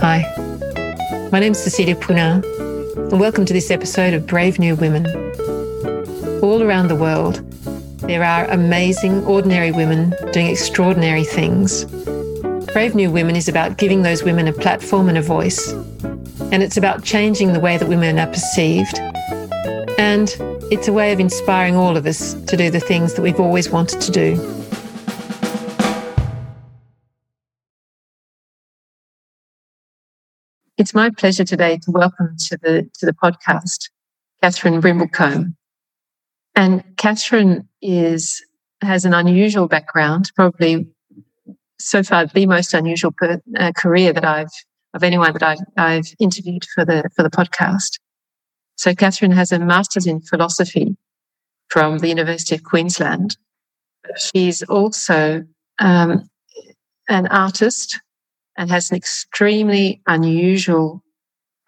Hi, my name is Cecilia Puna, and welcome to this episode of Brave New Women. All around the world, there are amazing, ordinary women doing extraordinary things. Brave New Women is about giving those women a platform and a voice, and it's about changing the way that women are perceived. And it's a way of inspiring all of us to do the things that we've always wanted to do. It's my pleasure today to welcome to the to the podcast Catherine Brimblecombe. And Catherine is has an unusual background, probably so far the most unusual per, uh, career that I've of anyone that I've, I've interviewed for the for the podcast. So Catherine has a master's in philosophy from the University of Queensland. She's also um, an artist and has an extremely unusual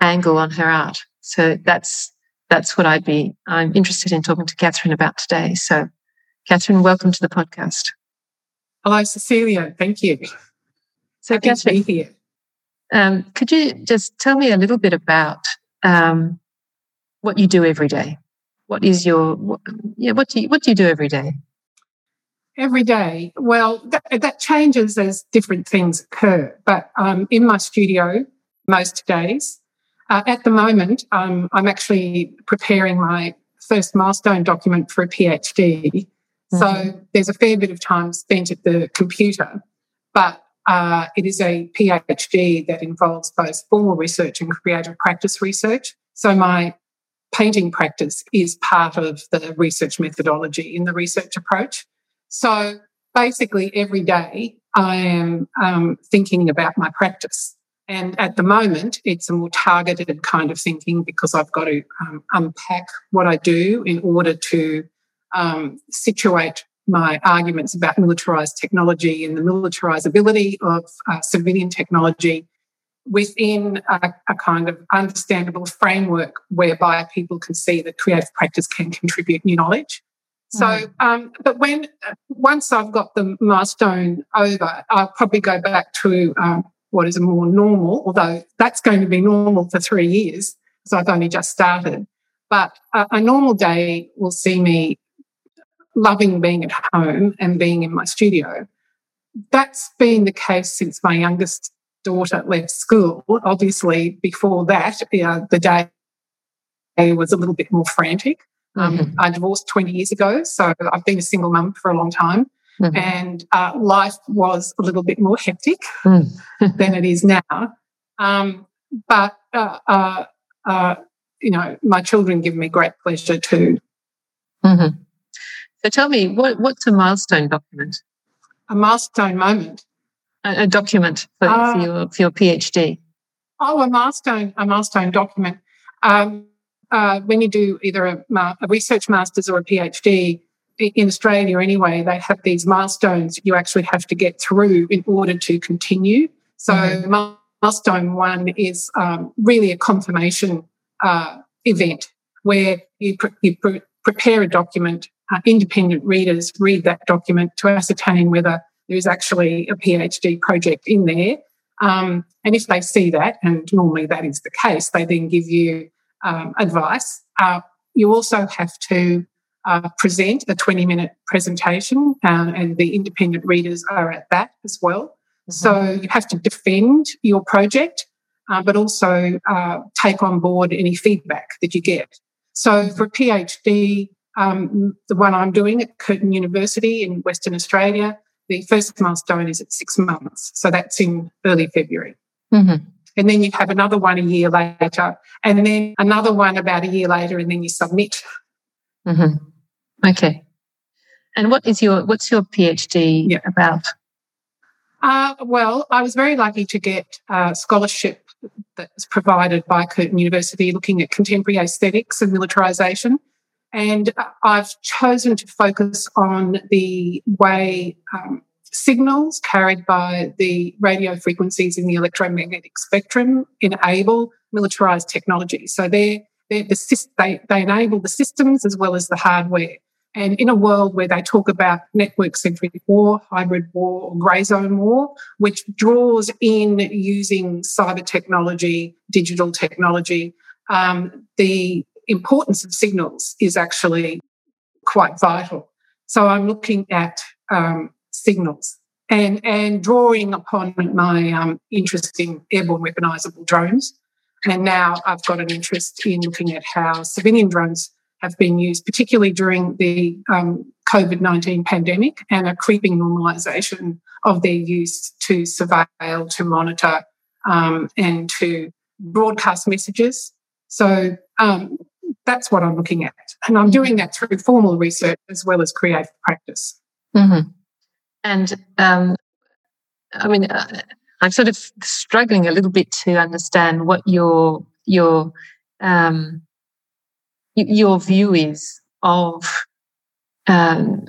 angle on her art. So that's that's what I'd be I'm interested in talking to Catherine about today. So Catherine, welcome to the podcast. Hello, Cecilia. Thank you. So Happy Catherine, here. Um, could you just tell me a little bit about um, what you do every day? What is your what, yeah? What do you what do you do every day? Every day. Well, that, that changes as different things occur. But um, in my studio most days, uh, at the moment, um, I'm actually preparing my first milestone document for a PhD. Mm-hmm. So there's a fair bit of time spent at the computer, but uh, it is a PhD that involves both formal research and creative practice research. So my painting practice is part of the research methodology in the research approach. So basically, every day I am um, thinking about my practice. And at the moment, it's a more targeted kind of thinking because I've got to um, unpack what I do in order to um, situate my arguments about militarized technology and the militarizability of uh, civilian technology within a, a, kind of understandable framework whereby people can see that creative practice can contribute new knowledge. So, mm. um, but when once I've got the milestone over, I'll probably go back to um, what is a more normal, although that's going to be normal for three years, so I've only just started. But a, a normal day will see me loving being at home and being in my studio. That's been the case since my youngest daughter left school. Obviously, before that, uh, the day was a little bit more frantic. Um, mm-hmm. I divorced 20 years ago, so I've been a single mum for a long time. Mm-hmm. And uh, life was a little bit more hectic mm. than it is now. Um, but, uh, uh, uh, you know, my children give me great pleasure too. Mm-hmm. So tell me, what, what's a milestone document? A milestone moment? A, a document for, for, uh, your, for your PhD? Oh, a milestone, a milestone document. Um, uh, when you do either a, a, research master's or a PhD in Australia anyway, they have these milestones you actually have to get through in order to continue. So mm-hmm. milestone one is um, really a confirmation uh, event where you, pre- you pre- prepare a document. Uh, independent readers read that document to ascertain whether there is actually a PhD project in there. Um, and if they see that, and normally that is the case, they then give you um, advice. Uh, you also have to uh, present a 20 minute presentation, um, and the independent readers are at that as well. Mm-hmm. So you have to defend your project, uh, but also uh, take on board any feedback that you get. So mm-hmm. for a PhD, um, the one I'm doing at Curtin University in Western Australia, the first milestone is at six months. So that's in early February. Mm-hmm and then you have another one a year later, and then another one about a year later, and then you submit. Mm-hmm. Okay. And what is your what's your PhD yeah. about? Uh, well, I was very lucky to get a scholarship that was provided by Curtin University looking at contemporary aesthetics and militarization. And I've chosen to focus on the way um, signals carried by the radio frequencies in the electromagnetic spectrum enable militarized technology. So they're, they're the, they, they enable the systems as well as the hardware. And in a world where they talk about network centric war, hybrid war, or grey zone war, which draws in using cyber technology, digital technology, um, the importance of signals is actually quite vital. So I'm looking at um, signals and, and drawing upon my um, interest in airborne weaponizable drones. And now I've got an interest in looking at how civilian drones have been used, particularly during the um, COVID 19 pandemic and a creeping normalisation of their use to surveil, to monitor, um, and to broadcast messages. So um, that's what I'm looking at. And I'm doing that through formal research as well as creative practice. Mm-hmm. And um, I mean, uh, I'm sort of struggling a little bit to understand what your your um, your view is of um,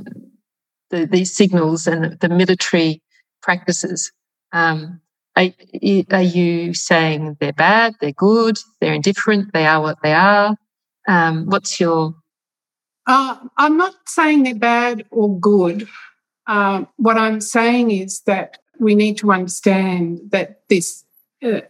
the, these signals and the military practices. Um, are, are, you saying they're bad, they're good, they're indifferent, they are what they are? Um, what's your? Uh, I'm not saying they're bad or good. Uh, what I'm saying is that we need to understand that this uh,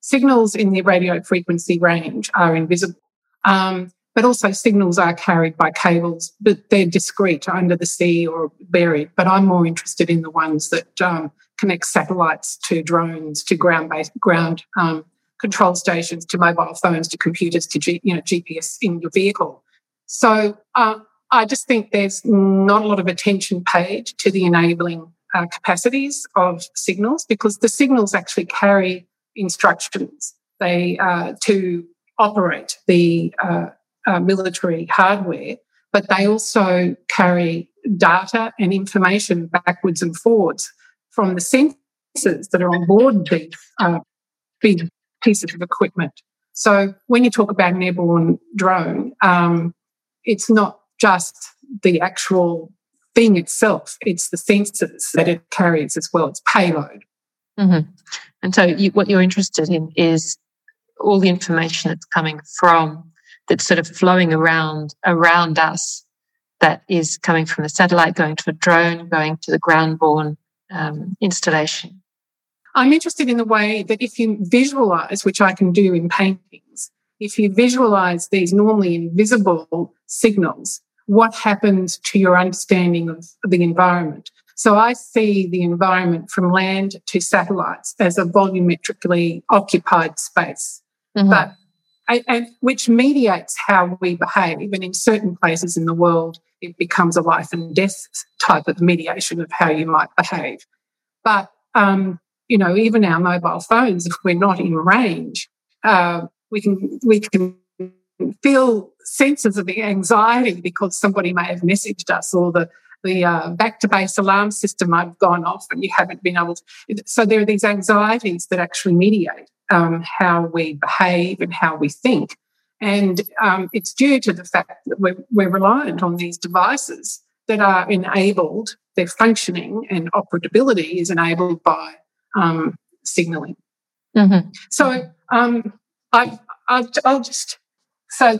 signals in the radio frequency range are invisible. Um, but also signals are carried by cables, but they're discrete under the sea or buried. But I'm more interested in the ones that um, connect satellites to drones, to ground-based ground um, control stations, to mobile phones, to computers, to G, you know GPS in your vehicle. So uh, I just think there's not a lot of attention paid to the enabling uh, capacities of signals because the signals actually carry instructions they uh, to operate the uh, uh, military hardware, but they also carry data and information backwards and forwards from the sensors that are on board these uh, big pieces of equipment. So when you talk about an airborne drone, um, it's not just the actual thing itself, it's the sensors that it carries as well, it's payload. Mm-hmm. And so, you, what you're interested in is all the information that's coming from that's sort of flowing around around us that is coming from the satellite, going to a drone, going to the ground-borne um, installation. I'm interested in the way that if you visualize, which I can do in paintings, if you visualize these normally invisible signals, what happens to your understanding of the environment? So I see the environment from land to satellites as a volumetrically occupied space. Mm-hmm. But and which mediates how we behave. And in certain places in the world, it becomes a life and death type of mediation of how you might behave. But, um, you know, even our mobile phones, if we're not in range, uh, we can, we can feel senses of the anxiety because somebody may have messaged us or the, the uh, back to base alarm system might have gone off and you haven't been able to. So there are these anxieties that actually mediate um, how we behave and how we think. And um, it's due to the fact that we're, we're, reliant on these devices that are enabled, their functioning and operability is enabled by um, signaling. Mm-hmm. So um, I, will just, so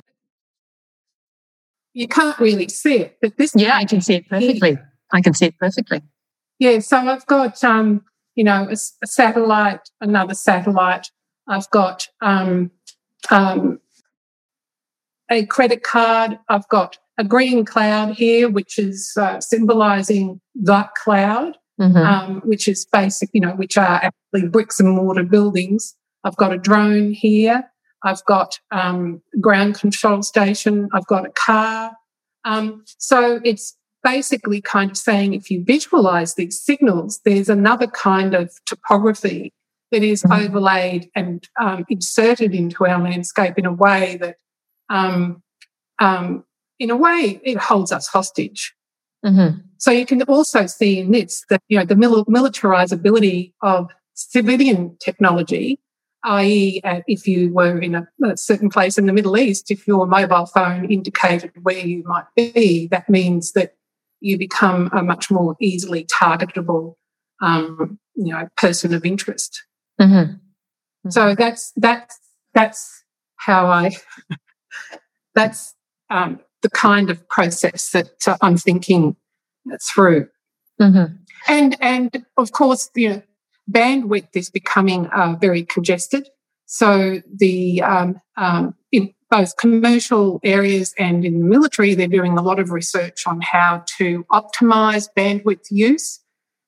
you can't really see it, but this. Yeah, I can see it perfectly. I can see it perfectly. Yeah, so I've got, um, you know, a, a satellite, another satellite, I've got um, um, a credit card. I've got a green cloud here, which is uh, symbolizing the cloud, mm-hmm. um, which is basic, you know, which are actually bricks and mortar buildings. I've got a drone here. I've got um, ground control station. I've got a car. Um, so it's basically kind of saying if you visualize these signals, there's another kind of topography that is mm-hmm. overlaid and um, inserted into our landscape in a way that, um, um, in a way, it holds us hostage. Mm-hmm. So you can also see in this that you know the mil- militarizability of civilian technology, i.e., uh, if you were in a, a, certain place in the Middle East, if your mobile phone indicated where you might be, that means that you become a much more easily targetable, um, you know, person of interest. Mm-hmm. Mm-hmm. So that's that's that's how I that's um, the kind of process that uh, I'm thinking through. Mm-hmm. And and of course, you know, bandwidth is becoming uh, very congested. So the um, um, in both commercial areas and in the military, they're doing a lot of research on how to optimize bandwidth use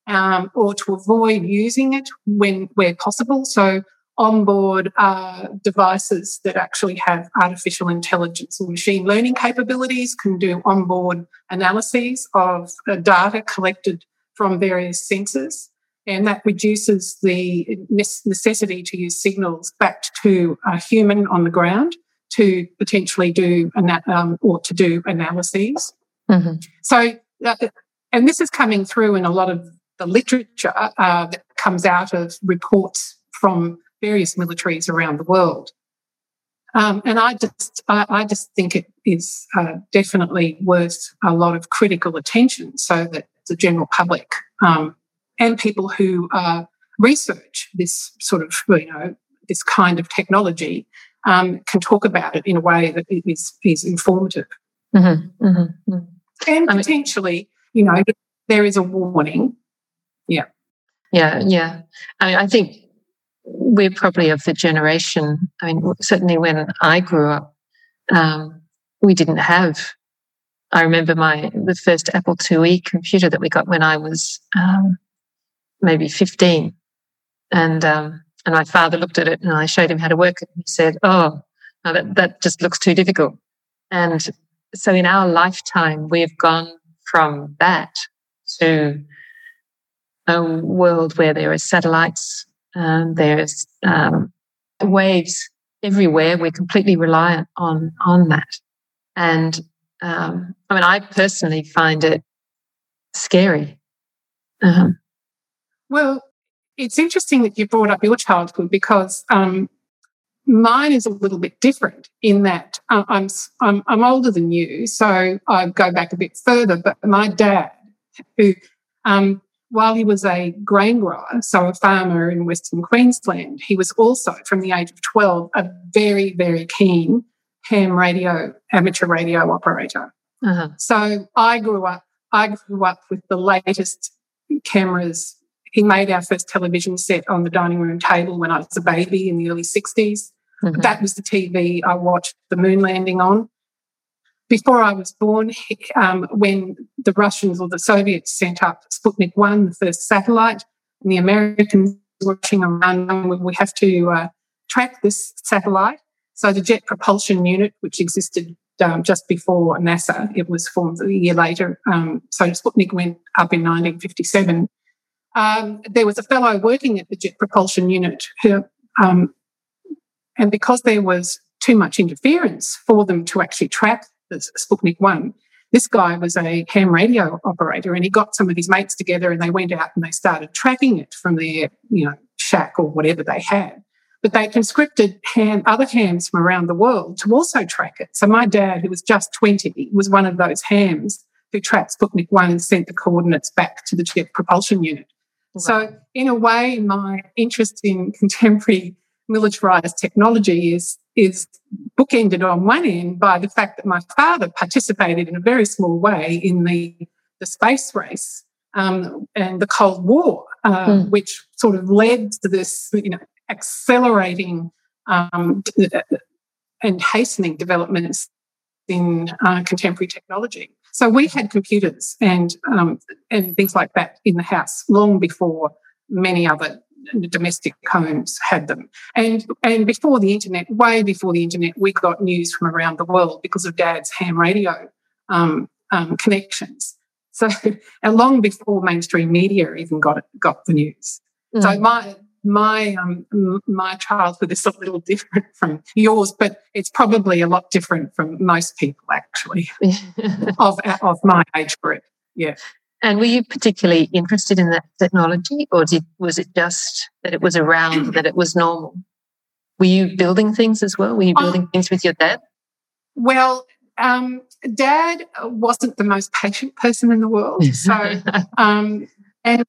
um, or to avoid using it when where possible. So onboard uh, devices that actually have artificial intelligence or machine learning capabilities can do onboard analyses of uh, data collected from various sensors. And that reduces the necessity to use signals back to a human on the ground to potentially do um, or to do analyses. Mm-hmm. So, uh, and this is coming through in a lot of the literature uh, that comes out of reports from various militaries around the world. Um, and I just, I, I, just think it is uh, definitely worth a lot of critical attention, so that the general public um, and people who uh, research this sort of, you know, this kind of technology um, can talk about it in a way that is, is informative. Mm-hmm, mm-hmm, mm-hmm. And potentially, you know, there is a warning. Yeah. Yeah, yeah. I, mean, I think we're probably of the generation. I mean, certainly when I grew up, um, we didn't have. I remember my the first Apple IIe computer that we got when I was um, maybe fifteen, and um, and my father looked at it and I showed him how to work it, and he said, "Oh, no, that that just looks too difficult." And so, in our lifetime, we've gone from that to a world where there are satellites um, there's um, waves everywhere. We're completely reliant on on that, and um, I mean, I personally find it scary. Um, well, it's interesting that you brought up your childhood because um, mine is a little bit different in that uh, I'm, I'm I'm older than you, so I go back a bit further. But my dad, who um, while he was a grain grower, so a farmer in Western Queensland, he was also, from the age of 12, a very, very keen ham radio, amateur radio operator. Uh-huh. So I grew up, I grew up with the latest cameras. He made our first television set on the dining room table when I was a baby in the early 60s. Mm-hmm. That was the TV I watched the moon landing on before I was born, um, when the Russians or the Soviets sent up Sputnik 1, the first satellite, and the Americans were rushing around, we have to uh, track this satellite. So the Jet Propulsion Unit, which existed um, just before NASA, it was formed a year later. Um, so Sputnik went up in 1957. Um, there was a fellow working at the Jet Propulsion Unit who, um, and because there was too much interference for them to actually track the Sputnik 1. This guy was a ham radio operator and he got some of his mates together and they went out and they started tracking it from their, you know, shack or whatever they had. But they conscripted ham, other hams from around the world to also track it. So my dad, who was just 20, was one of those hams who tracked Sputnik 1 and sent the coordinates back to the jet propulsion unit. So in a way, my interest in contemporary militarized technology is is bookended on one end by the fact that my father participated in a very small way in the, the space race um, and the Cold War, uh, mm. which sort of led to this, you know, accelerating um, and hastening developments in uh, contemporary technology. So we had computers and um, and things like that in the house long before many other domestic homes had them. And and before the internet, way before the internet, we got news from around the world because of Dad's ham radio um, um, connections. So, and long before mainstream media even got it, got the news. Mm. So my my um, my childhood is a little different from yours, but it's probably a lot different from most people actually of of my age group. Yeah. And were you particularly interested in that technology, or did, was it just that it was around, that it was normal? Were you building things as well? Were you building things with your dad? Well, um, dad wasn't the most patient person in the world. So, um, and,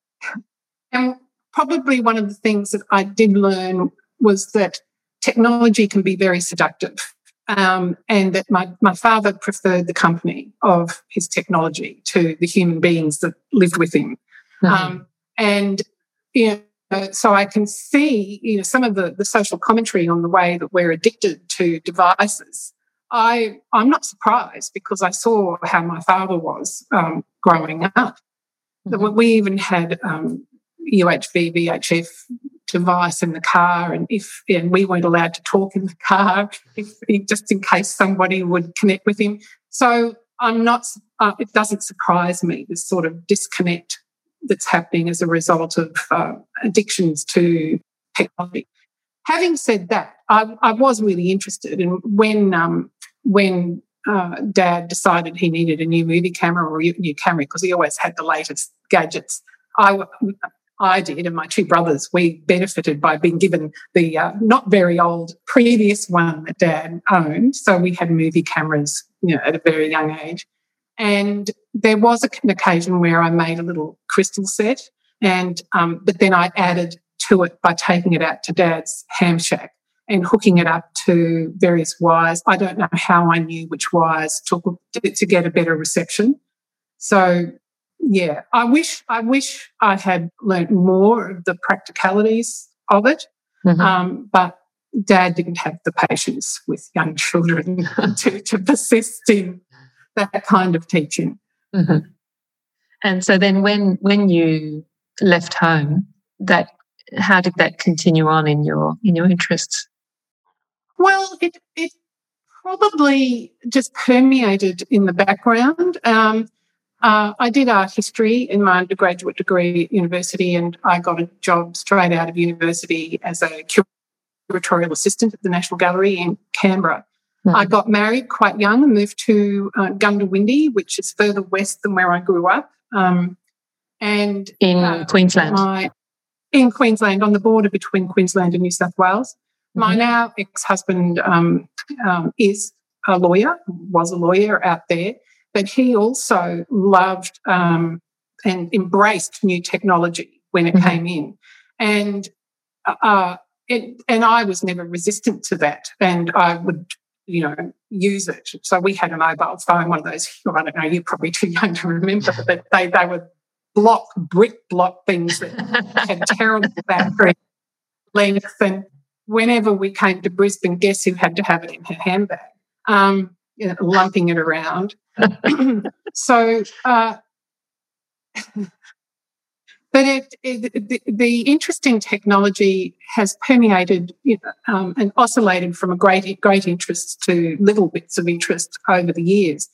and probably one of the things that I did learn was that technology can be very seductive um, and that my, my father preferred the company of his technology to the human beings that lived with him. Mm-hmm. Um, and, you know, so I can see, you know, some of the, the social commentary on the way that we're addicted to devices. I, I'm not surprised because I saw how my father was um, growing up. Mm-hmm. We even had um, UHF, VHF device in the car, and if and we weren't allowed to talk in the car, if, just in case somebody would connect with him. So I'm not. Uh, it doesn't surprise me this sort of disconnect that's happening as a result of uh, addictions to technology. Having said that, I, I was really interested in when um, when uh, Dad decided he needed a new movie camera or a new camera because he always had the latest gadgets. I I did, and my two brothers, we benefited by being given the uh, not very old previous one that Dad owned. So we had movie cameras, you know, at a very young age. And there was an occasion where I made a little crystal set, and um, but then I added to it by taking it out to Dad's ham shack and hooking it up to various wires. I don't know how I knew which wires to, to get a better reception. So yeah, I wish I wish I had learnt more of the practicalities of it, mm-hmm. um, but Dad didn't have the patience with young children to, to persist in that kind of teaching. Mm-hmm. And so then, when when you left home, that how did that continue on in your in your interests? Well, it it probably just permeated in the background. Um, uh, I did art history in my undergraduate degree at university, and I got a job straight out of university as a curatorial assistant at the National Gallery in Canberra. Mm-hmm. I got married quite young and moved to uh, Goondiwindi, which is further west than where I grew up. Um, and in uh, Queensland. My, in Queensland, on the border between Queensland and New South Wales. Mm-hmm. My now ex husband um, um, is a lawyer, was a lawyer out there but he also loved um, and embraced new technology when it mm-hmm. came in. And uh, it, and I was never resistant to that. And I would, you know, use it. So we had a mobile phone, one of those, I don't know, you're probably too young to remember, but they, they were block, brick block things that had terrible battery length. And whenever we came to Brisbane, guess who had to have it in her handbag? Um, you know, lumping it around. so, uh, but it, it, the, the, interesting technology has permeated you know, um, and oscillated from a great great interest to little bits of interest over the years.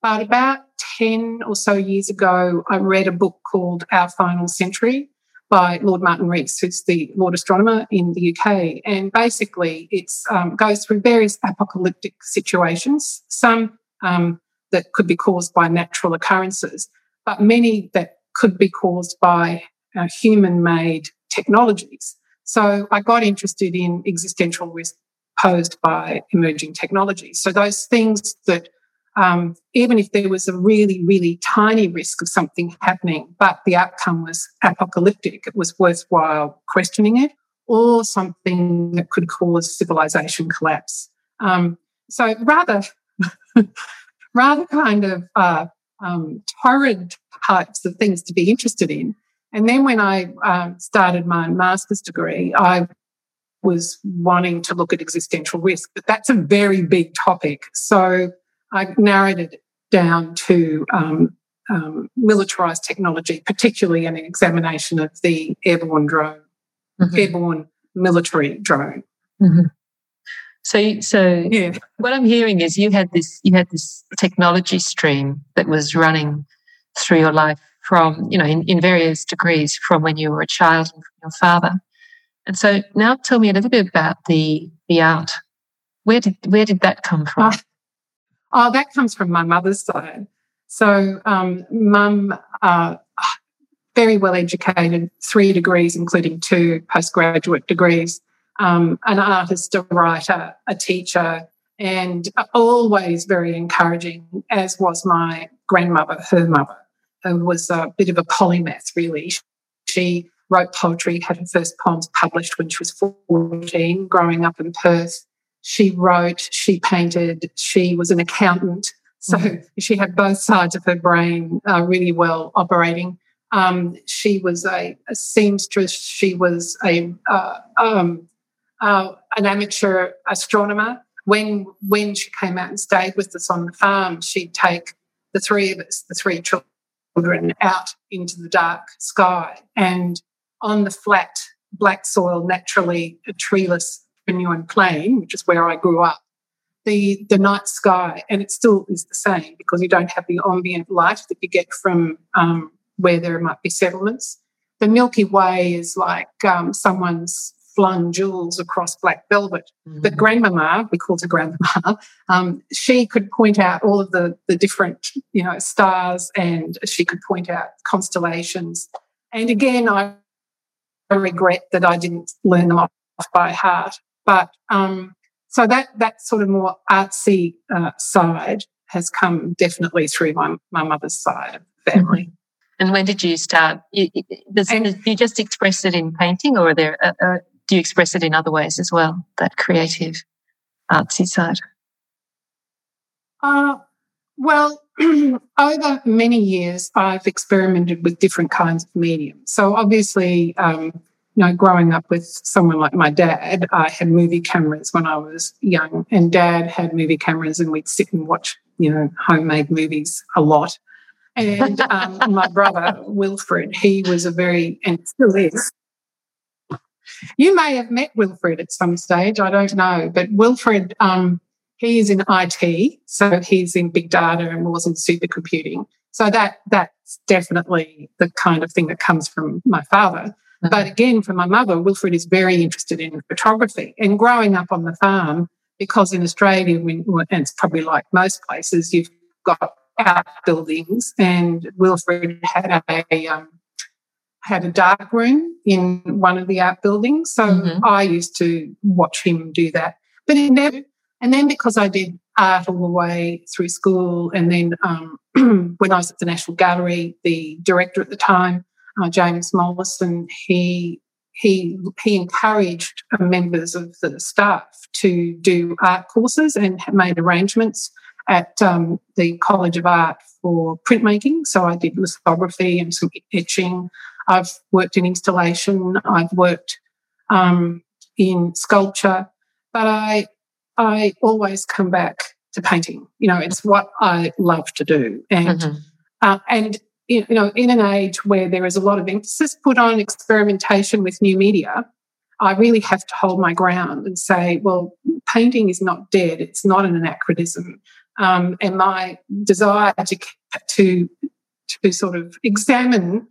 But about 10 or so years ago, I read a book called Our Final Century by Lord Martin Rees, who's the Lord Astronomer in the UK. And basically, it um, goes through various apocalyptic situations, some um, that could be caused by natural occurrences, but many that could be caused by uh, human made technologies. So I got interested in existential risk posed by emerging technologies. So those things that um, even if there was a really, really tiny risk of something happening, but the outcome was apocalyptic, it was worthwhile questioning it, or something that could cause civilization collapse. Um, so rather, rather kind of uh, um, torrid types of things to be interested in. And then when I uh, started my master's degree, I was wanting to look at existential risk, but that's a very big topic. So I narrowed it down to um, um, militarized technology, particularly an examination of the airborne drone, mm-hmm. airborne military drone. Mm-hmm. So, so yeah. what I'm hearing is you had this, you had this technology stream that was running through your life from, you know, in, in various degrees from when you were a child and from your father. And so now tell me a little bit about the, the art. Where did, where did that come from? Oh, that comes from my mother's side. So, um, mum, uh, very well educated, three degrees, including two postgraduate degrees, um, an artist, a writer, a teacher, and always very encouraging, as was my grandmother, her mother, who was a bit of a polymath, really. She wrote poetry, had her first poems published when she was 14, growing up in Perth. She wrote, she painted, she was an accountant. So mm-hmm. she had both sides of her brain uh, really well operating. Um, she was a, a, seamstress. She was a uh, um, uh, an amateur astronomer. When when she came out and stayed with us on the farm, she'd take the three of us, the three children, out into the dark sky and on the flat black soil, naturally a treeless New Plain, which is where I grew up, the, the night sky, and it still is the same because you don't have the ambient light that you get from um, where there might be settlements. The Milky Way is like um, someone's flung jewels across black velvet. Mm-hmm. But grandmama, we called her grandmama, um, she could point out all of the, the different, you know, stars and she could point out constellations. And again, I regret that I didn't learn them off by heart. But um, so that that sort of more artsy uh, side has come definitely through my my mother's side of the family. Mm-hmm. And when did you start? You, does, and, do you just express it in painting, or there uh, uh, do you express it in other ways as well? That creative, artsy side. Uh, well, over many years, I've experimented with different kinds of mediums. So obviously, um, you know, growing up with someone like my dad, I had movie cameras when I was young, and dad had movie cameras, and we'd sit and watch, you know, homemade movies a lot. And um, my brother, Wilfred, he was a very, and still is. You may have met Wilfred at some stage, I don't know, but Wilfred, um, he is in IT, so he's in big data and was in supercomputing. So that that's definitely the kind of thing that comes from my father. But again, for my mother, Wilfred is very interested in photography. And growing up on the farm, because in Australia, and it's probably like most places, you've got outbuildings, and Wilfred had a um, had a dark room in one of the outbuildings. So mm-hmm. I used to watch him do that. But it never, and then because I did art all the way through school, and then um, when I was at the National Gallery, the director at the time uh, James Mollison, he he he encouraged members of the staff to do art courses and made arrangements at um, the College of Art for printmaking. So I did lithography and some etching. I've worked in installation. I've worked um, in sculpture, but I I always come back to painting. You know, it's what I love to do, and mm-hmm. uh, and you know, in an age where there is a lot of emphasis put on experimentation with new media, I really have to hold my ground and say, well, painting is not dead. It's not an anachronism. Um, and my desire to, to, to sort of examine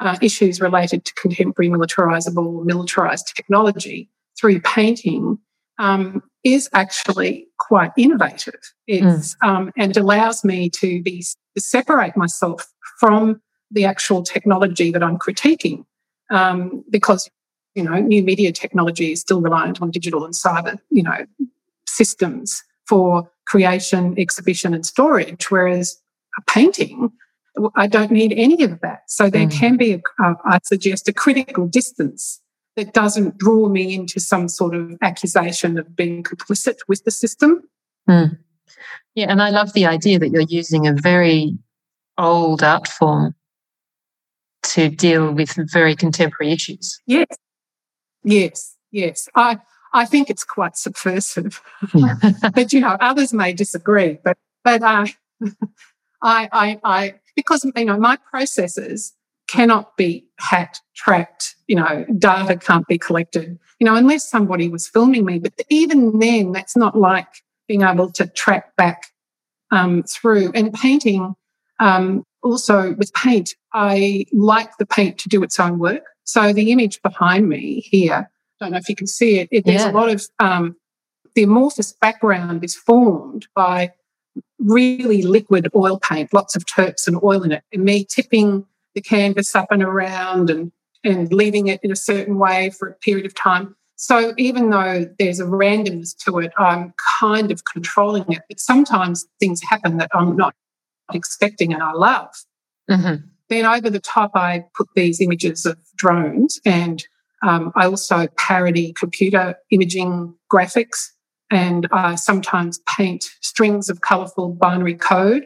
uh, issues related to contemporary militarizable, militarized technology through painting um, is actually quite innovative. It's, mm. um, and allows me to be to separate myself from the actual technology that I'm critiquing, um, because you know new media technology is still reliant on digital and cyber, you know, systems for creation, exhibition, and storage, whereas a painting. I don't need any of that. So there mm. can be, a, uh, I suggest, a critical distance that doesn't draw me into some sort of accusation of being complicit with the system. Mm. Yeah, and I love the idea that you're using a very old art form to deal with very contemporary issues. Yes, yes, yes. I I think it's quite subversive, but you know others may disagree. But but uh, I I I because you know my processes cannot be hacked, tracked. You know, data can't be collected. You know, unless somebody was filming me. But even then, that's not like being able to track back um, through. And painting, um, also with paint, I like the paint to do its own work. So the image behind me here, I don't know if you can see it, it there's a lot of um, the amorphous background is formed by really liquid oil paint, lots of turps and oil in it, and me tipping the canvas up and around and and leaving it in a certain way for a period of time. So even though there's a randomness to it, I'm kind of controlling it. But sometimes things happen that I'm not expecting and I love. Mm-hmm. Then over the top, I put these images of drones and um, I also parody computer imaging graphics and I sometimes paint strings of colourful binary code.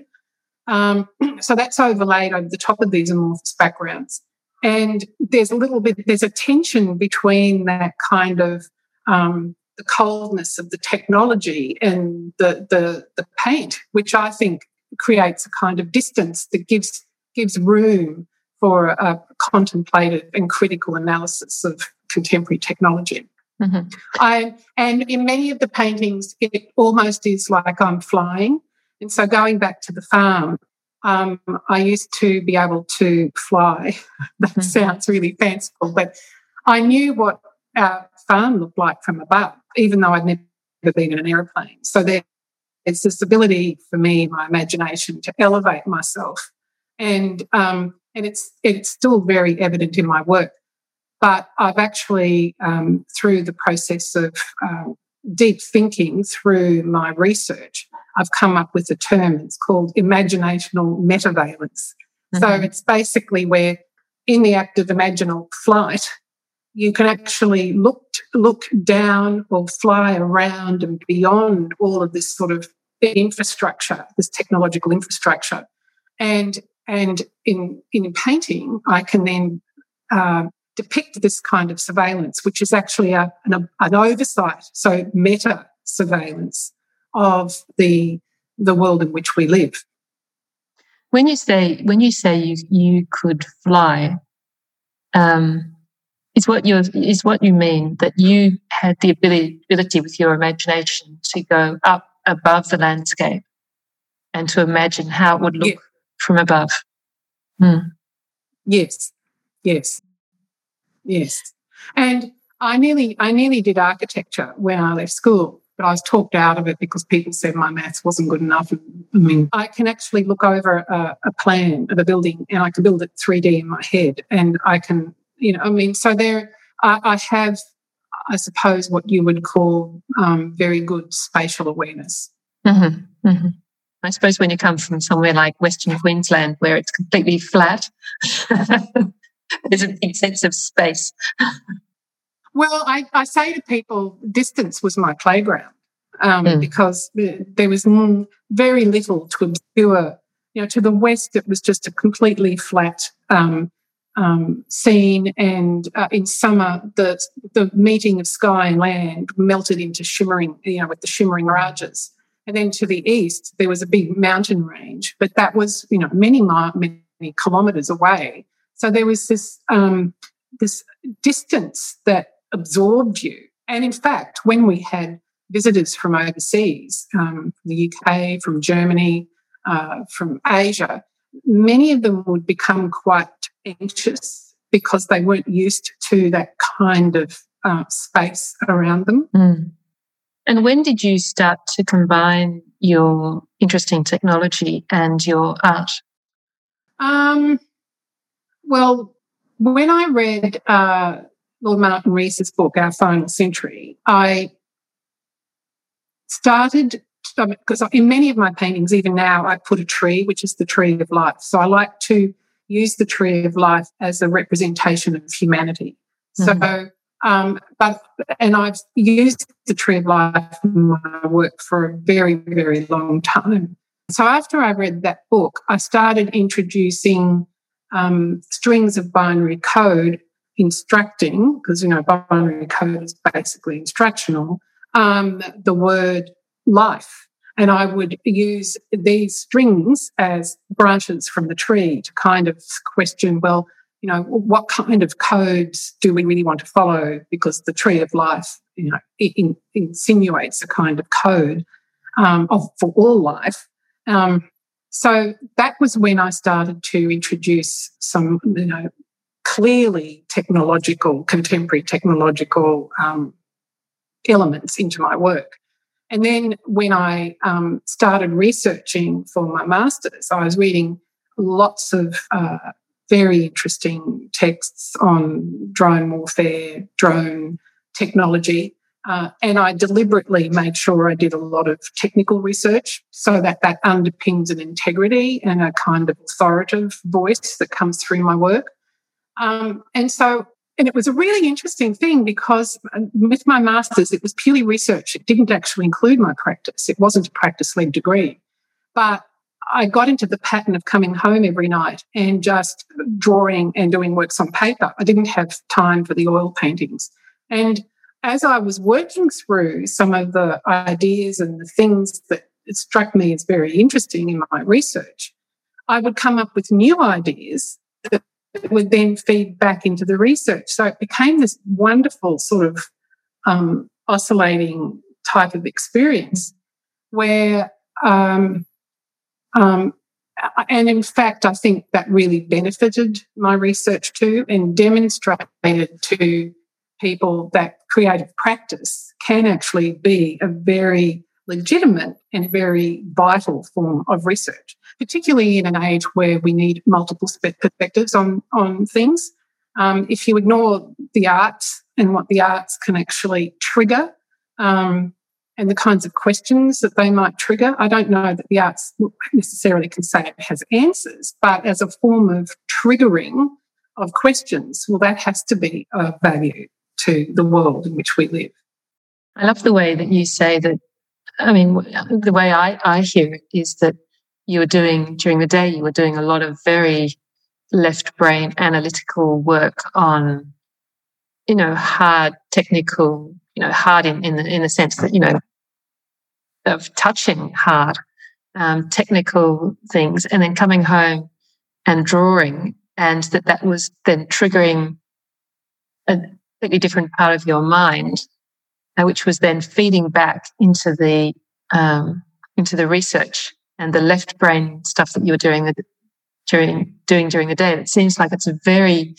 Um, so that's overlaid over the top of these amorphous backgrounds. And there's a little bit, there's a tension between that kind of um, the coldness of the technology and the, the, the paint, which I think creates a kind of distance that gives, gives room for a contemplative and critical analysis of contemporary technology. Mm-hmm. I, and in many of the paintings, it almost is like I'm flying. And so going back to the farm, um, I used to be able to fly. that mm-hmm. sounds really fanciful, but I knew what our farm looked like from above, even though I'd never been in an aeroplane. So there, it's this ability for me, my imagination, to elevate myself, and um, and it's it's still very evident in my work. But I've actually, um, through the process of uh, deep thinking, through my research, I've come up with a term. It's called imaginational metavalence. Mm-hmm. So it's basically where, in the act of imaginal flight, you can actually look look down or fly around and beyond all of this sort of infrastructure, this technological infrastructure, and and in in painting, I can then uh, depict this kind of surveillance, which is actually a, an, an oversight, so meta surveillance of the the world in which we live. When you say when you say you you could fly, um, is what you is what you mean that you had the ability ability with your imagination to go up above the landscape and to imagine how it would look yeah. from above. Hmm. Yes, yes. Yes. And I nearly, I nearly did architecture when I left school, but I was talked out of it because people said my maths wasn't good enough. I mean, I can actually look over a, a plan of a building and I can build it 3D in my head. And I can, you know, I mean, so there, I, I have, I suppose, what you would call um, very good spatial awareness. Mm-hmm. Mm-hmm. I suppose when you come from somewhere like Western Queensland, where it's completely flat, there's a big sense of space. well, I, I, say to people, distance was my playground um, mm. because there was very little to obscure. You know, to the west, it was just a completely flat um, um, scene, and uh, in summer, the the meeting of sky and land melted into shimmering. You know, with the shimmering mirages. And then to the east, there was a big mountain range, but that was, you know, many, many kilometers away. So there was this um, this distance that absorbed you. And in fact, when we had visitors from overseas, um, from the UK, from Germany, uh, from Asia, many of them would become quite anxious because they weren't used to that kind of uh, space around them. Mm. And when did you start to combine your interest in technology and your art? Um, well, when I read uh, Lord Martin Rees's book, Our Final Century, I started because in many of my paintings, even now, I put a tree, which is the tree of life. So I like to use the tree of life as a representation of humanity. Mm-hmm. So, um, but and I've used the tree of life in my work for a very, very long time. So after I read that book, I started introducing um, strings of binary code instructing, because you know binary code is basically instructional, um, the word life. And I would use these strings as branches from the tree to kind of question, well, you know, what kind of codes do we really want to follow? Because the tree of life, you know, in, insinuates a kind of code um, of, for all life. Um, so that was when I started to introduce some, you know, clearly technological, contemporary technological um, elements into my work. And then when I um, started researching for my master's, I was reading lots of uh, very interesting texts on drone warfare, drone technology. Uh, and I deliberately made sure I did a lot of technical research so that that underpins an integrity and a kind of authoritative voice that comes through my work. Um, and so and it was a really interesting thing because uh, with my master's, it was purely research. It didn't actually include my practice. It wasn't a practice led degree. But I got into the pattern of coming home every night and just drawing and doing works on paper. I didn't have time for the oil paintings. And as I was working through some of the ideas and the things that struck me as very interesting in my research, I would come up with new ideas that would then feed back into the research. So it became this wonderful sort of um, oscillating type of experience where, um, um, and in fact, I think that really benefited my research too and demonstrated to people that creative practice can actually be a very legitimate and very vital form of research, particularly in an age where we need multiple perspectives on, on things. Um, if you ignore the arts and what the arts can actually trigger um, and the kinds of questions that they might trigger, I don't know that the arts necessarily can say it has answers, but as a form of triggering of questions, well, that has to be of value to the world in which we live. I love the way that you say that I mean, the way I, I hear it is that you were doing during the day, you were doing a lot of very left brain analytical work on, you know, hard technical, you know, hard in, in the, in the sense that, you know, of touching hard, um, technical things and then coming home and drawing and that that was then triggering a completely different part of your mind uh, which was then feeding back into the um, into the research and the left brain stuff that you were doing during doing during the day. It seems like it's a very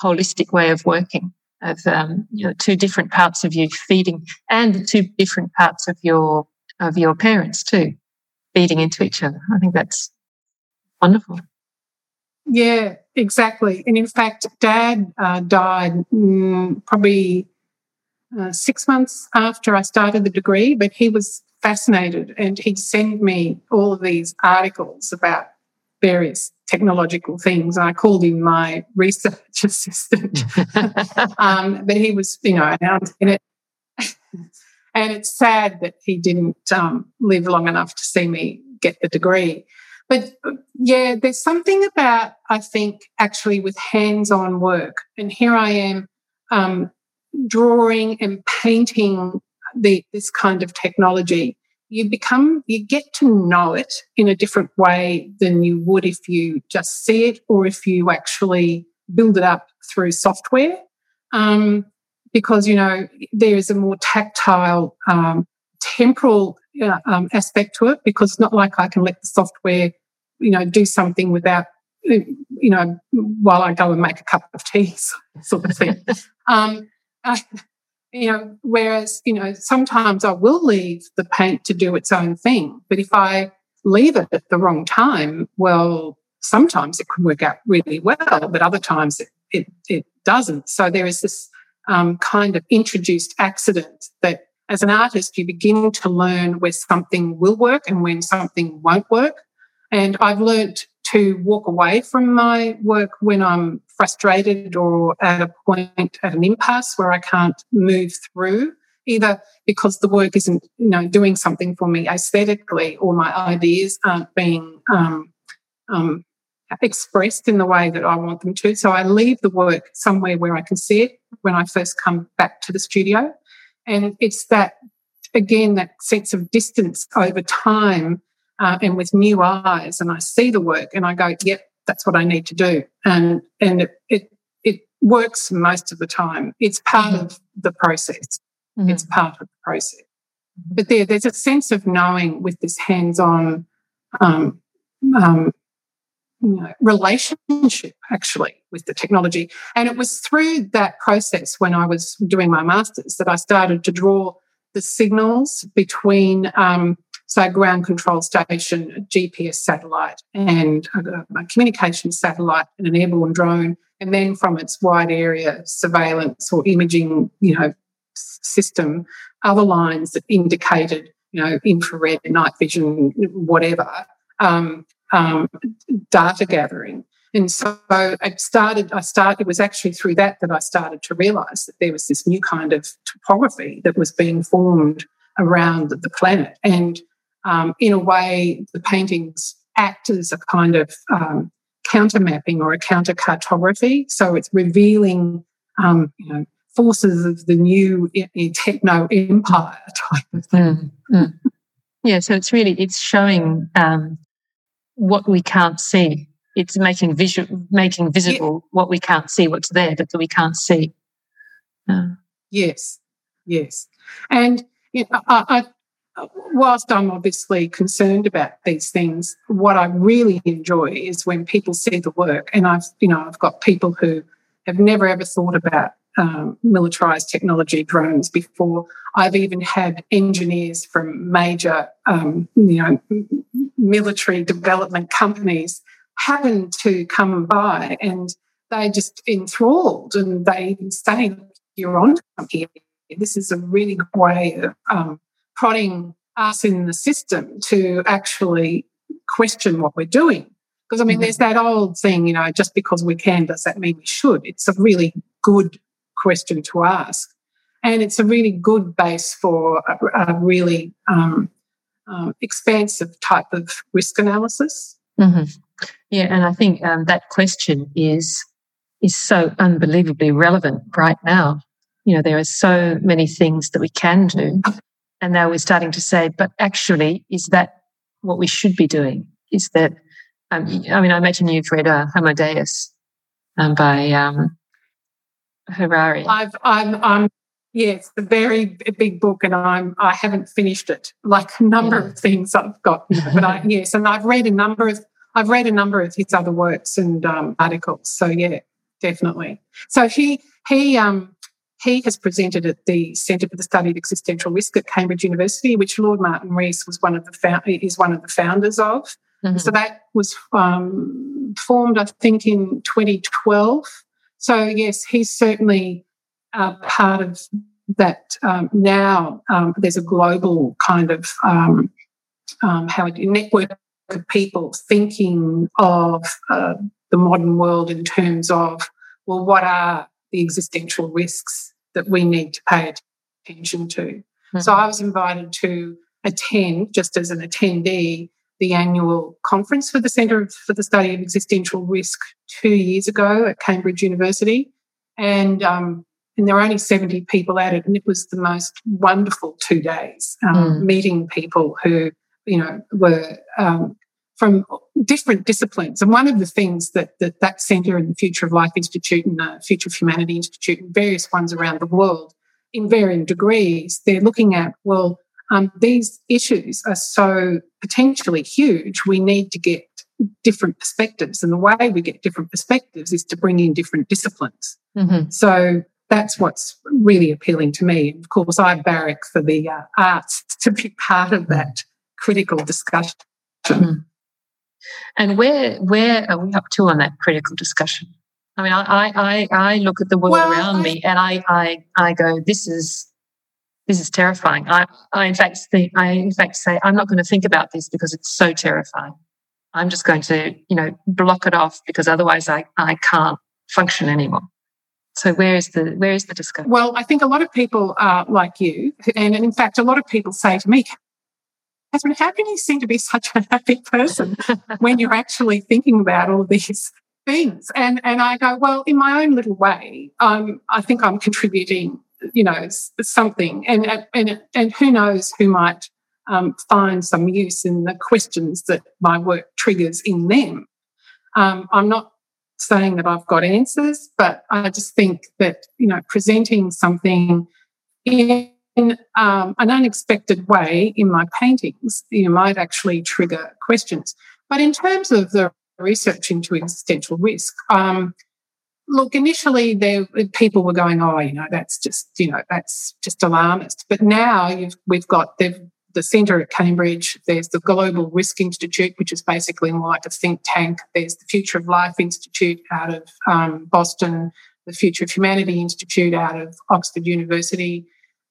holistic way of working of um, you know two different parts of you feeding and the two different parts of your of your parents too feeding into each other. I think that's wonderful. Yeah, exactly. And in fact, Dad uh, died mm, probably uh, six months after I started the degree, but he was fascinated and he'd send me all of these articles about various technological things. I called him my research assistant. um, but he was, you know, in it. and it's sad that he didn't um, live long enough to see me get the degree. But yeah, there's something about, I think, actually with hands on work. And here I am um, drawing and painting the, this kind of technology, you become, you get to know it in a different way than you would if you just see it or if you actually build it up through software. Um, because, you know, there is a more tactile, um, temporal uh, um, aspect to it because it's not like I can let the software, you know, do something without, you know, while I go and make a cup of tea sort of thing. um, you know, whereas, you know, sometimes I will leave the paint to do its own thing. But if I leave it at the wrong time, well, sometimes it can work out really well, but other times it, it, it doesn't. So there is this um, kind of introduced accident that as an artist, you begin to learn where something will work and when something won't work. And I've learned to walk away from my work when I'm frustrated or at a point at an impasse where I can't move through either because the work isn't you know doing something for me aesthetically or my ideas aren't being um, um, expressed in the way that I want them to. So I leave the work somewhere where I can see it when I first come back to the studio. And it's that, again, that sense of distance over time uh, and with new eyes and I see the work and I go, yep, that's what I need to do. And, and it, it, it works most of the time. It's part mm-hmm. of the process. Mm-hmm. It's part of the process. Mm-hmm. But there, there's a sense of knowing with this hands-on, um, um, you know, relationship actually with the technology. And it was through that process when I was doing my master's that I started to draw the signals between um, so a ground control station, a GPS satellite, and a, a communication satellite and an airborne drone, and then from its wide area surveillance or imaging, you know, system, other lines that indicated, you know, infrared, night vision, whatever, um, um, data gathering. And so I started, I started, it was actually through that that I started to realize that there was this new kind of topography that was being formed around the planet. And um, in a way, the paintings act as a kind of um, counter mapping or a counter cartography. So it's revealing, um, you know, forces of the new techno empire type of thing. Mm, mm. Yeah, so it's really it's showing um, what we can't see. It's making visual, making visible yeah. what we can't see, what's there that we can't see. Uh, yes, yes, and you know, I, I, whilst I'm obviously concerned about these things, what I really enjoy is when people see the work, and I've you know I've got people who have never ever thought about um, militarized technology drones before. I've even had engineers from major, um, you know, military development companies happen to come by and they're just enthralled and they say, you're on here. This is a really good way of um, prodding us in the system to actually question what we're doing. Because I mean, there's that old thing, you know, just because we can, does that mean we should? It's a really good question to ask. And it's a really good base for a, a really um, um, expansive type of risk analysis. Mm-hmm. Yeah, and I think um, that question is is so unbelievably relevant right now. You know, there are so many things that we can do, and now we're starting to say, but actually, is that what we should be doing? Is that um, I mean, I imagine you've read uh, Homo Deus um, by um, Harari. I've, I'm, I'm, yeah, it's a very big book, and I'm, I haven't finished it. Like a number yeah. of things I've got, but I, yes, and I've read a number of, I've read a number of his other works and um, articles. So yeah, definitely. So he, he, um, he has presented at the Centre for the Study of Existential Risk at Cambridge University, which Lord Martin Rees was one of the found, is one of the founders of. Mm-hmm. So that was um, formed, I think, in 2012 so, yes, he's certainly uh, part of that um, now. Um, there's a global kind of um, um how a network of people thinking of uh, the modern world in terms of, well, what are the existential risks that we need to pay attention to? Mm-hmm. So, I was invited to attend just as an attendee the annual conference for the Centre for the Study of Existential Risk two years ago at Cambridge University. And, um, and there were only 70 people at it, and it was the most wonderful two days, um, mm. meeting people who, you know, were um, from different disciplines. And one of the things that that, that Centre and the Future of Life Institute and the Future of Humanity Institute and various ones around the world, in varying degrees, they're looking at, well, um, these issues are so potentially huge. We need to get different perspectives. And the way we get different perspectives is to bring in different disciplines. Mm-hmm. So that's what's really appealing to me. Of course, I barrack for the uh, arts to be part of that critical discussion. Mm-hmm. And where where are we up to on that critical discussion? I mean, I I, I look at the world well, around I, me and I, I I go, this is this is terrifying. I, I in fact think, I in fact say, I'm not going to think about this because it's so terrifying. I'm just going to, you know, block it off because otherwise I, I can't function anymore. So where is the where is the discussion? Well, I think a lot of people are like you, and in fact, a lot of people say to me, "Catherine, how can you seem to be such a happy person when you're actually thinking about all these things?" And and I go, "Well, in my own little way, um, I think I'm contributing you know, something. And, and, and who knows who might um, find some use in the questions that my work triggers in them. Um, I'm not saying that I've got answers, but I just think that, you know, presenting something in um, an unexpected way in my paintings, you might actually trigger questions. But in terms of the research into existential risk, um, Look, initially there people were going, oh, you know, that's just, you know, that's just alarmist. But now we've got the centre at Cambridge. There's the Global Risk Institute, which is basically more like a think tank. There's the Future of Life Institute out of um, Boston, the Future of Humanity Institute out of Oxford University.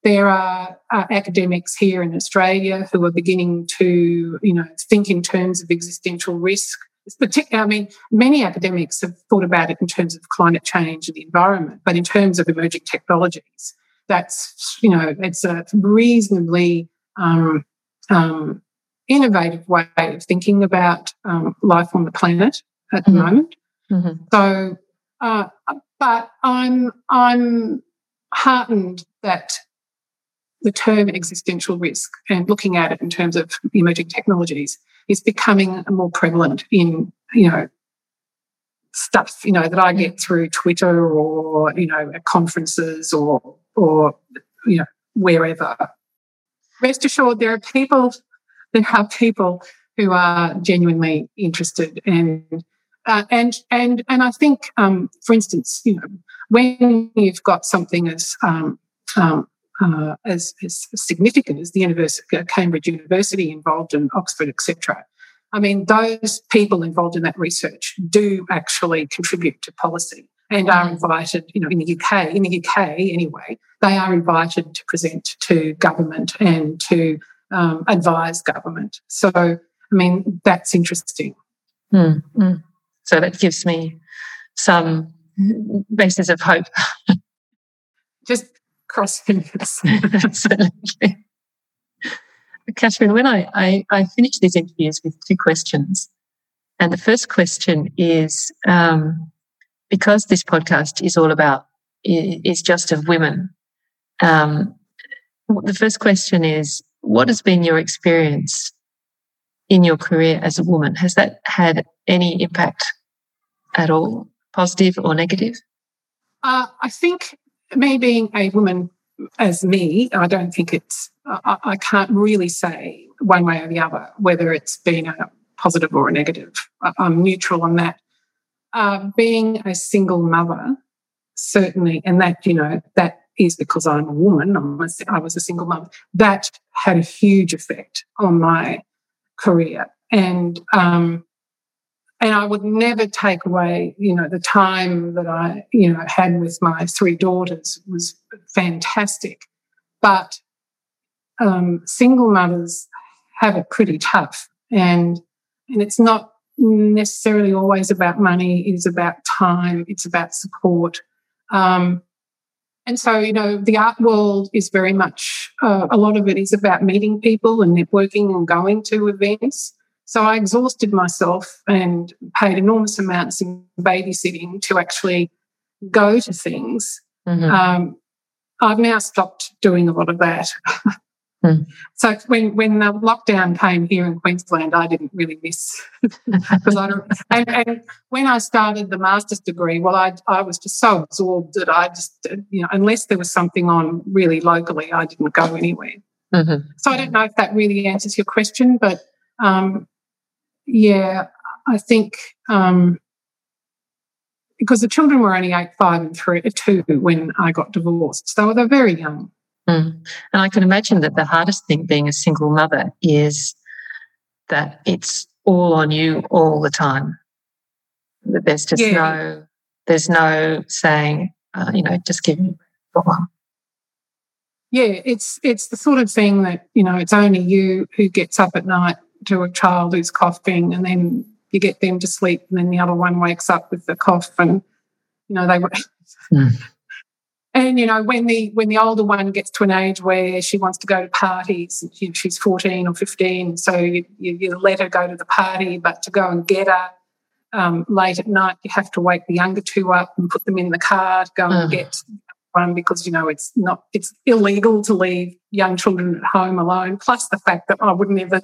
There are uh, academics here in Australia who are beginning to, you know, think in terms of existential risk I mean, many academics have thought about it in terms of climate change and the environment, but in terms of emerging technologies, that's, you know, it's a reasonably um, um, innovative way of thinking about um, life on the planet at mm-hmm. the moment. Mm-hmm. So, uh, but I'm I'm heartened that the term existential risk and looking at it in terms of emerging technologies is becoming more prevalent in you know stuff you know that I get through Twitter or you know at conferences or or you know wherever. Rest assured, there are people there are people who are genuinely interested and uh, and and and I think, um, for instance, you know, when you've got something as um, um, uh, as, as, significant as the University, uh, Cambridge University involved in Oxford, etc. I mean, those people involved in that research do actually contribute to policy and are invited, you know, in the UK, in the UK anyway, they are invited to present to government and to um, advise government. So, I mean, that's interesting. Mm, mm. So that gives me some basis of hope. Just Absolutely. Catherine, when I, I, I finish these interviews with two questions, and the first question is um, because this podcast is all about is just of women. Um, the first question is, what has been your experience in your career as a woman? Has that had any impact at all, positive or negative? Uh, I think me being a woman as me, I don't think it's, I, I, can't really say one way or the other whether it's been a positive or a negative. I, am neutral on that. Uh, being a single mother, certainly, and that, you know, that is because I'm a woman, I'm a, I was a single mother, that had a huge effect on my career. And um, and I would never take away, you know, the time that I, you know, had with my three daughters was fantastic. But um, single mothers have it pretty tough, and and it's not necessarily always about money. It is about time. It's about support. Um, and so, you know, the art world is very much, uh, a lot of it is about meeting people and networking and going to events. So I exhausted myself and paid enormous amounts in babysitting to actually go to things. Mm-hmm. Um, I've now stopped doing a lot of that. mm. So when when the lockdown came here in Queensland, I didn't really miss because I don't. And, and, when I started the master's degree, well, I I was just so absorbed that I just you know unless there was something on really locally, I didn't go anywhere. Mm-hmm. So I don't know if that really answers your question, but um, yeah, I think um, because the children were only eight, five, and three, two when I got divorced, so they're very young. Mm. And I can imagine that the hardest thing being a single mother is that it's all on you all the time. That there's just yeah. no, there's no saying, uh, you know, just give me Yeah, it's it's the sort of thing that you know, it's only you who gets up at night to a child who's coughing and then you get them to sleep and then the other one wakes up with the cough and you know they mm. and you know when the when the older one gets to an age where she wants to go to parties you know, she's 14 or 15 so you, you, you, let her go to the party but to go and get her um, late at night you have to wake the younger two up and put them in the car to go and mm. get one because you know it's not it's illegal to leave young children at home alone plus the fact that i would never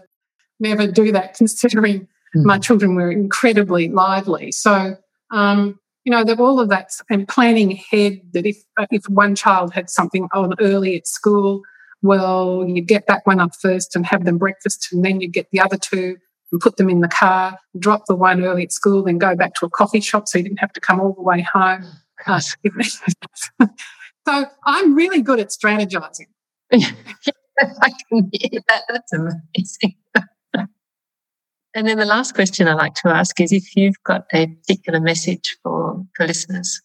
never do that considering mm. my children were incredibly lively. So, um, you know, that all of that and planning ahead that if, uh, if one child had something on early at school, well, you get that one up first and have them breakfast, and then you get the other two and put them in the car, drop the one early at school, then go back to a coffee shop so you didn't have to come all the way home. Uh, so I'm really good at strategizing. I can hear that. That's amazing. And then the last question I like to ask is if you've got a particular message for, for listeners.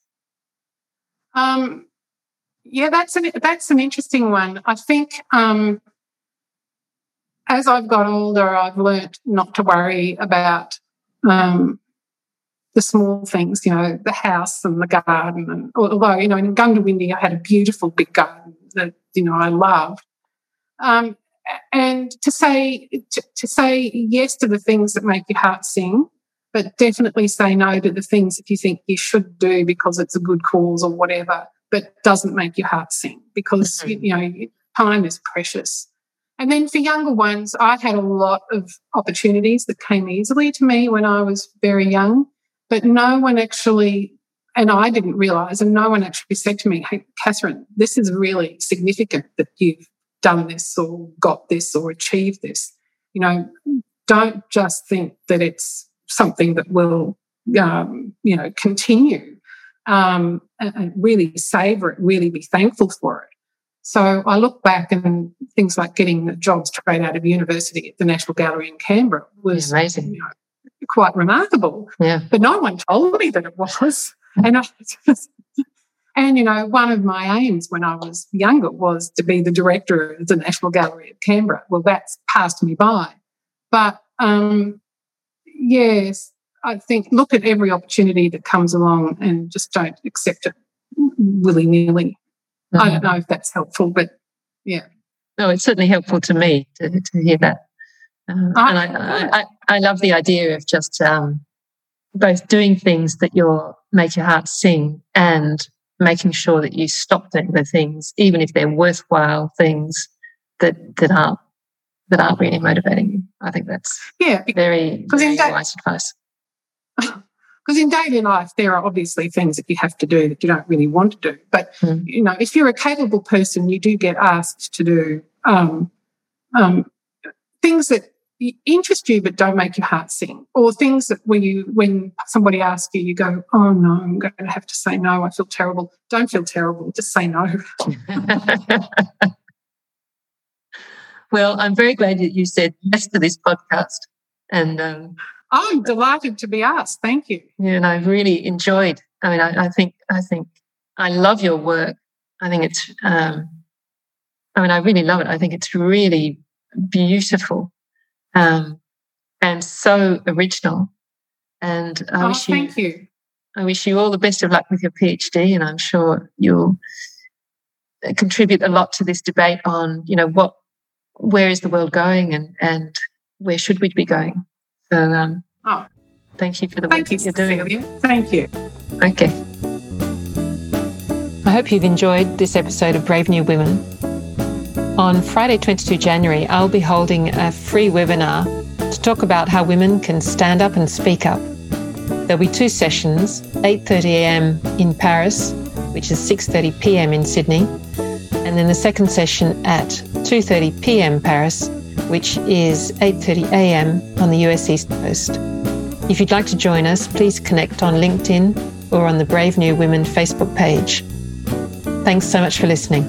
Um, yeah, that's an that's an interesting one. I think um, as I've got older, I've learnt not to worry about um, the small things, you know, the house and the garden. And although, you know, in Goondiwindi, I had a beautiful big garden that, you know, I loved. Um, and to say, to, to say yes to the things that make your heart sing, but definitely say no to the things that you think you should do because it's a good cause or whatever, but doesn't make your heart sing because, mm-hmm. you know, time is precious. And then for younger ones, I had a lot of opportunities that came easily to me when I was very young. But no one actually, and I didn't realize, and no one actually said to me, Hey, Catherine, this is really significant that you've done this or got this or achieved this. You know, don't just think that it's something that will, um, you know, continue um, and, really savor it, really be thankful for it. So I look back and things like getting a job straight out of university at the National Gallery in Canberra was amazing. You know, quite remarkable. Yeah. But no one told me that it was. And I just, and you know, one of my aims when I was younger was to be the director of the National Gallery of Canberra. Well, that's passed me by. But um, yes, I think look at every opportunity that comes along and just don't accept it willy nilly. Mm-hmm. I don't know if that's helpful, but yeah. No, it's certainly helpful to me to, to hear that. Uh, I, and I, I, I, love the idea of just um, both doing things that you make your heart sing and making sure that you stop doing the things, even if they're worthwhile things that that aren't that aren't really motivating you. I think that's yeah very, very da- wise advice. Because in daily life, there are obviously things that you have to do that you don't really want to do. But mm. you know, if you're a capable person, you do get asked to do um, um, things that interest you but don't make your heart sing or things that when you when somebody asks you you go oh no i'm going to have to say no i feel terrible. Don't feel terrible just say no. Well i'm very glad that you said yes to this podcast and um, i'm delighted to be asked thank you. Yeah and i've really enjoyed i mean i, I think i think i love your work. I think it's um, i mean i really love it. I think it's really beautiful um, and so original. And I oh, wish you, thank you. I wish you all the best of luck with your PhD, and I'm sure you'll contribute a lot to this debate on, you know, what, where is the world going, and and where should we be going. So, um, oh, thank you for the thank work you, that you're doing. Thank you. Okay. I hope you've enjoyed this episode of Brave New Women. On Friday, 22 January, I'll be holding a free webinar to talk about how women can stand up and speak up. There'll be two sessions, 8:30 a.m. in Paris, which is 6:30 p.m. in Sydney, and then the second session at 2:30 p.m. Paris, which is 8:30 a.m. on the US East Coast. If you'd like to join us, please connect on LinkedIn or on the Brave New Women Facebook page. Thanks so much for listening.